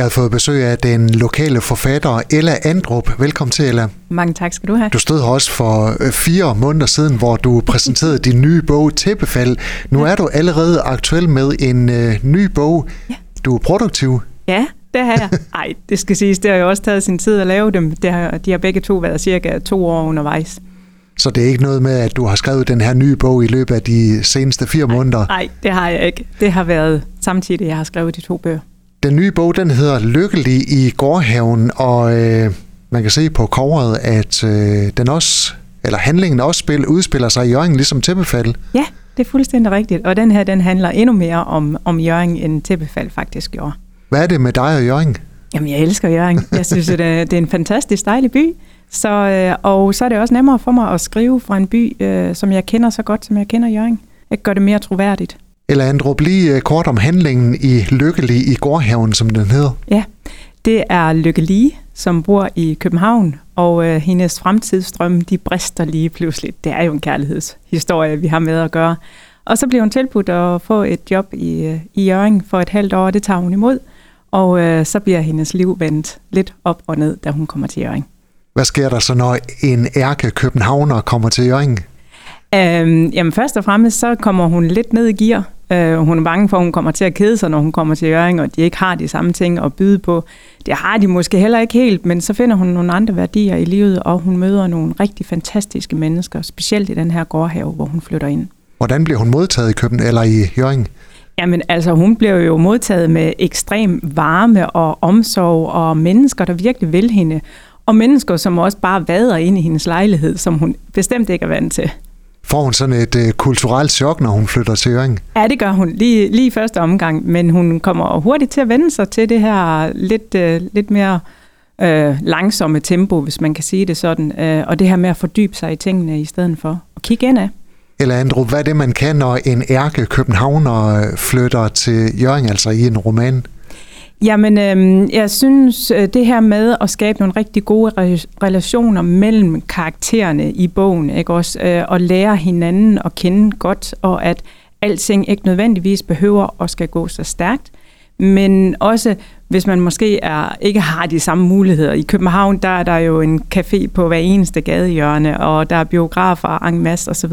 Jeg har fået besøg af den lokale forfatter Ella Andrup. Velkommen til, Ella. Mange tak skal du have. Du stod her også for øh, fire måneder siden, hvor du præsenterede din nye bog Tæppefald. Nu er du allerede aktuel med en øh, ny bog. Ja. Du er produktiv. Ja, det har jeg. Ej, det skal siges, det har jo også taget sin tid at lave dem. Det har, de har begge to været cirka to år undervejs. Så det er ikke noget med, at du har skrevet den her nye bog i løbet af de seneste fire måneder? Nej, det har jeg ikke. Det har været samtidig, jeg har skrevet de to bøger. Den nye bog, den hedder Lykkelig i gårdhaven, og øh, man kan se på coveret, at øh, den også, eller handlingen også spil, udspiller sig i Jørgen, ligesom Tæppefald. Ja, det er fuldstændig rigtigt. Og den her, den handler endnu mere om, om Jørgen, end Tæppefald faktisk gjorde. Hvad er det med dig og Jørgen? Jamen, jeg elsker Jørgen. Jeg synes, at det er en fantastisk dejlig by. Så, øh, og så er det også nemmere for mig at skrive fra en by, øh, som jeg kender så godt, som jeg kender Jørgen. Jeg gør det mere troværdigt. Eller Andrup, lige øh, kort om handlingen i Lykkelig i gårdhaven, som den hedder. Ja, det er Lykke Lige, som bor i København, og øh, hendes fremtidsdrømme, de brister lige pludselig. Det er jo en kærlighedshistorie, vi har med at gøre. Og så bliver hun tilbudt at få et job i, øh, i Jørgen for et halvt år, og det tager hun imod. Og øh, så bliver hendes liv vendt lidt op og ned, da hun kommer til Jørgen. Hvad sker der så, når en ærke københavner kommer til Jørgen? Øhm, jamen først og fremmest, så kommer hun lidt ned i gear. Øh, hun er bange for, at hun kommer til at kede sig, når hun kommer til Jørgen, og de ikke har de samme ting at byde på. Det har de måske heller ikke helt, men så finder hun nogle andre værdier i livet, og hun møder nogle rigtig fantastiske mennesker, specielt i den her gårdhave, hvor hun flytter ind. Hvordan bliver hun modtaget i København eller i Jørgen? Jamen altså, hun blev jo modtaget med ekstrem varme og omsorg, og mennesker, der virkelig vil hende. Og mennesker, som også bare vader ind i hendes lejlighed, som hun bestemt ikke er vant til. Får hun sådan et øh, kulturelt chok, når hun flytter til Jørgen? Ja, det gør hun lige, lige i første omgang, men hun kommer hurtigt til at vende sig til det her lidt, øh, lidt mere øh, langsomme tempo, hvis man kan sige det sådan, øh, og det her med at fordybe sig i tingene i stedet for at kigge ind af. Eller Andrew, hvad er det, man kan, når en ærke københavner øh, flytter til Jørgen, altså i en roman? Jamen, øh, jeg synes, øh, det her med at skabe nogle rigtig gode re- relationer mellem karaktererne i bogen, ikke også, øh, og lære hinanden at kende godt, og at alting ikke nødvendigvis behøver at skal gå så stærkt, men også hvis man måske er, ikke har de samme muligheder. I København, der er der jo en café på hver eneste gadehjørne, og der er biografer, en masse osv.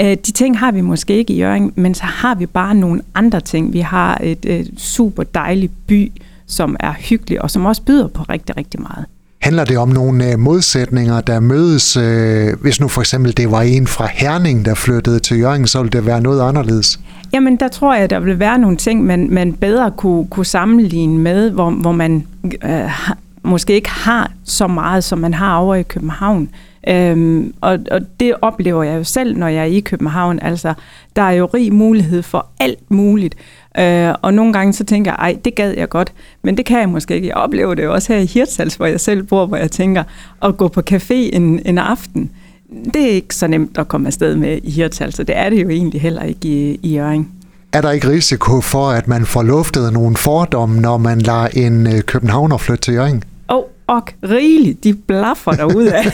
De ting har vi måske ikke i Jørgen, men så har vi bare nogle andre ting. Vi har et, et super dejligt by, som er hyggelig, og som også byder på rigtig, rigtig meget. Handler det om nogle modsætninger, der mødes? Hvis nu for eksempel det var en fra Herning, der flyttede til Jørgen, så ville det være noget anderledes? Jamen, der tror jeg, der vil være nogle ting, man, man bedre kunne, kunne sammenligne med, hvor, hvor man øh, måske ikke har så meget, som man har over i København. Øhm, og, og det oplever jeg jo selv, når jeg er i København. Altså, der er jo rig mulighed for alt muligt. Øh, og nogle gange så tænker jeg, ej, det gad jeg godt, men det kan jeg måske ikke. Jeg oplever det jo også her i Hirtshals, hvor jeg selv bor, hvor jeg tænker, at gå på café en, en aften, det er ikke så nemt at komme afsted med i Hirtshals, så det er det jo egentlig heller ikke i, i Jørgen. Er der ikke risiko for, at man får luftet nogle fordomme, når man lader en øh, københavner flytte til Jørgen? Og rigeligt, de blaffer derude af.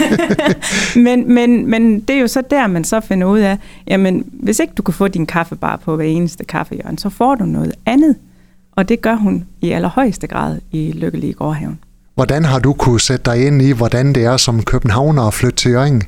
men, men, men det er jo så der, man så finder ud af, jamen hvis ikke du kan få din kaffebar på hver eneste kaffehjørne, så får du noget andet. Og det gør hun i allerhøjeste grad i Lykkelige Gårdhaven. Hvordan har du kunne sætte dig ind i, hvordan det er som københavner at flytte til Jørgen?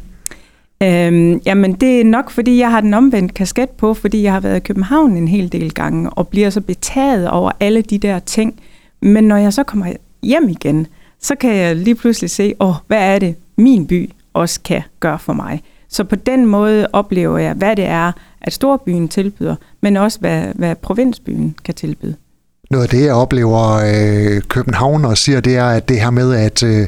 Øhm, jamen det er nok, fordi jeg har den omvendt kasket på, fordi jeg har været i København en hel del gange, og bliver så betaget over alle de der ting. Men når jeg så kommer hjem igen, så kan jeg lige pludselig se, åh, hvad er det, min by også kan gøre for mig. Så på den måde oplever jeg, hvad det er, at storbyen tilbyder, men også hvad, hvad provinsbyen kan tilbyde. Noget af det, jeg oplever øh, og siger, det er, at det her med, at øh,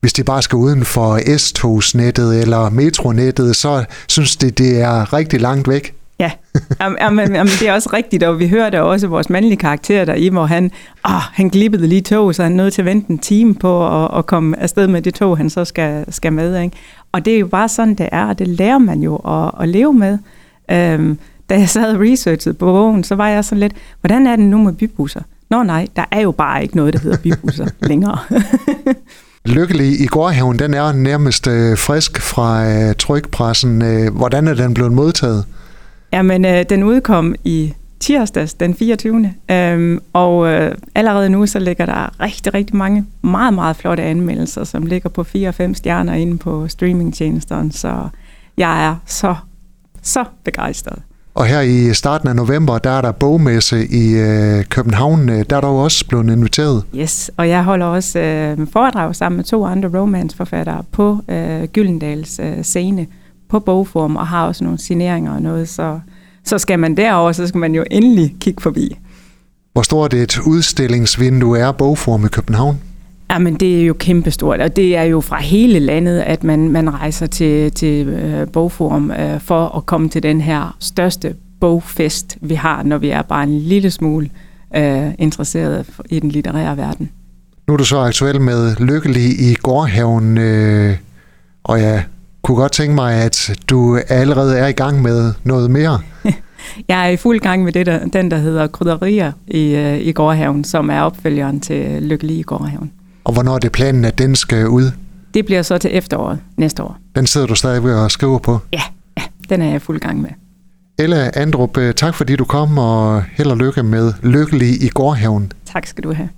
hvis de bare skal uden for S-togsnettet eller metronettet, så synes de, det er rigtig langt væk. Ja, jamen, jamen, det er også rigtigt, og vi hørte også vores mandlige karakter der i, hvor han, åh, han glippede lige tog, så han nåede til at vente en time på at, at komme afsted med det tog, han så skal, skal med. Ikke? Og det er jo bare sådan, det er, og det lærer man jo at, at leve med. Øhm, da jeg sad og researchede på bogen, så var jeg sådan lidt, hvordan er det nu med bybusser? Nå nej, der er jo bare ikke noget, der hedder bybusser længere. Lykkelig i gårdhaven, den er nærmest øh, frisk fra øh, trykpressen. Øh, hvordan er den blevet modtaget? Jamen, øh, den udkom i tirsdags den 24. Øhm, og øh, allerede nu så ligger der rigtig, rigtig mange meget, meget flotte anmeldelser, som ligger på 4 og 5 stjerner inde på streamingtjenesterne, så jeg er så, så begejstret. Og her i starten af november, der er der bogmesse i øh, København. Der er jo også blevet inviteret. Yes, og jeg holder også øh, foredrag sammen med to andre romanceforfattere på øh, Gyldendals øh, scene på bogform, og har også nogle signeringer og noget, så, så skal man derover, så skal man jo endelig kigge forbi. Hvor stort et udstillingsvindue er bogform i København? Jamen, det er jo kæmpestort, og det er jo fra hele landet, at man, man rejser til, til øh, Bogforum øh, for at komme til den her største bogfest, vi har, når vi er bare en lille smule øh, interesseret i den litterære verden. Nu er du så aktuel med Lykkelig i Gårdhaven, øh, og jeg kunne godt tænke mig, at du allerede er i gang med noget mere. jeg er i fuld gang med det, der, den, der hedder Krydderier i, øh, i Gårdhaven, som er opfølgeren til Lykkelig i Gårdhaven. Og hvornår er det planen, at den skal ud? Det bliver så til efteråret næste år. Den sidder du stadig ved at skrive på? Ja, ja den er jeg fuld gang med. Ella Andrup, øh, tak fordi du kom, og held og lykke med Lykkelig i Gårdhaven. Tak skal du have.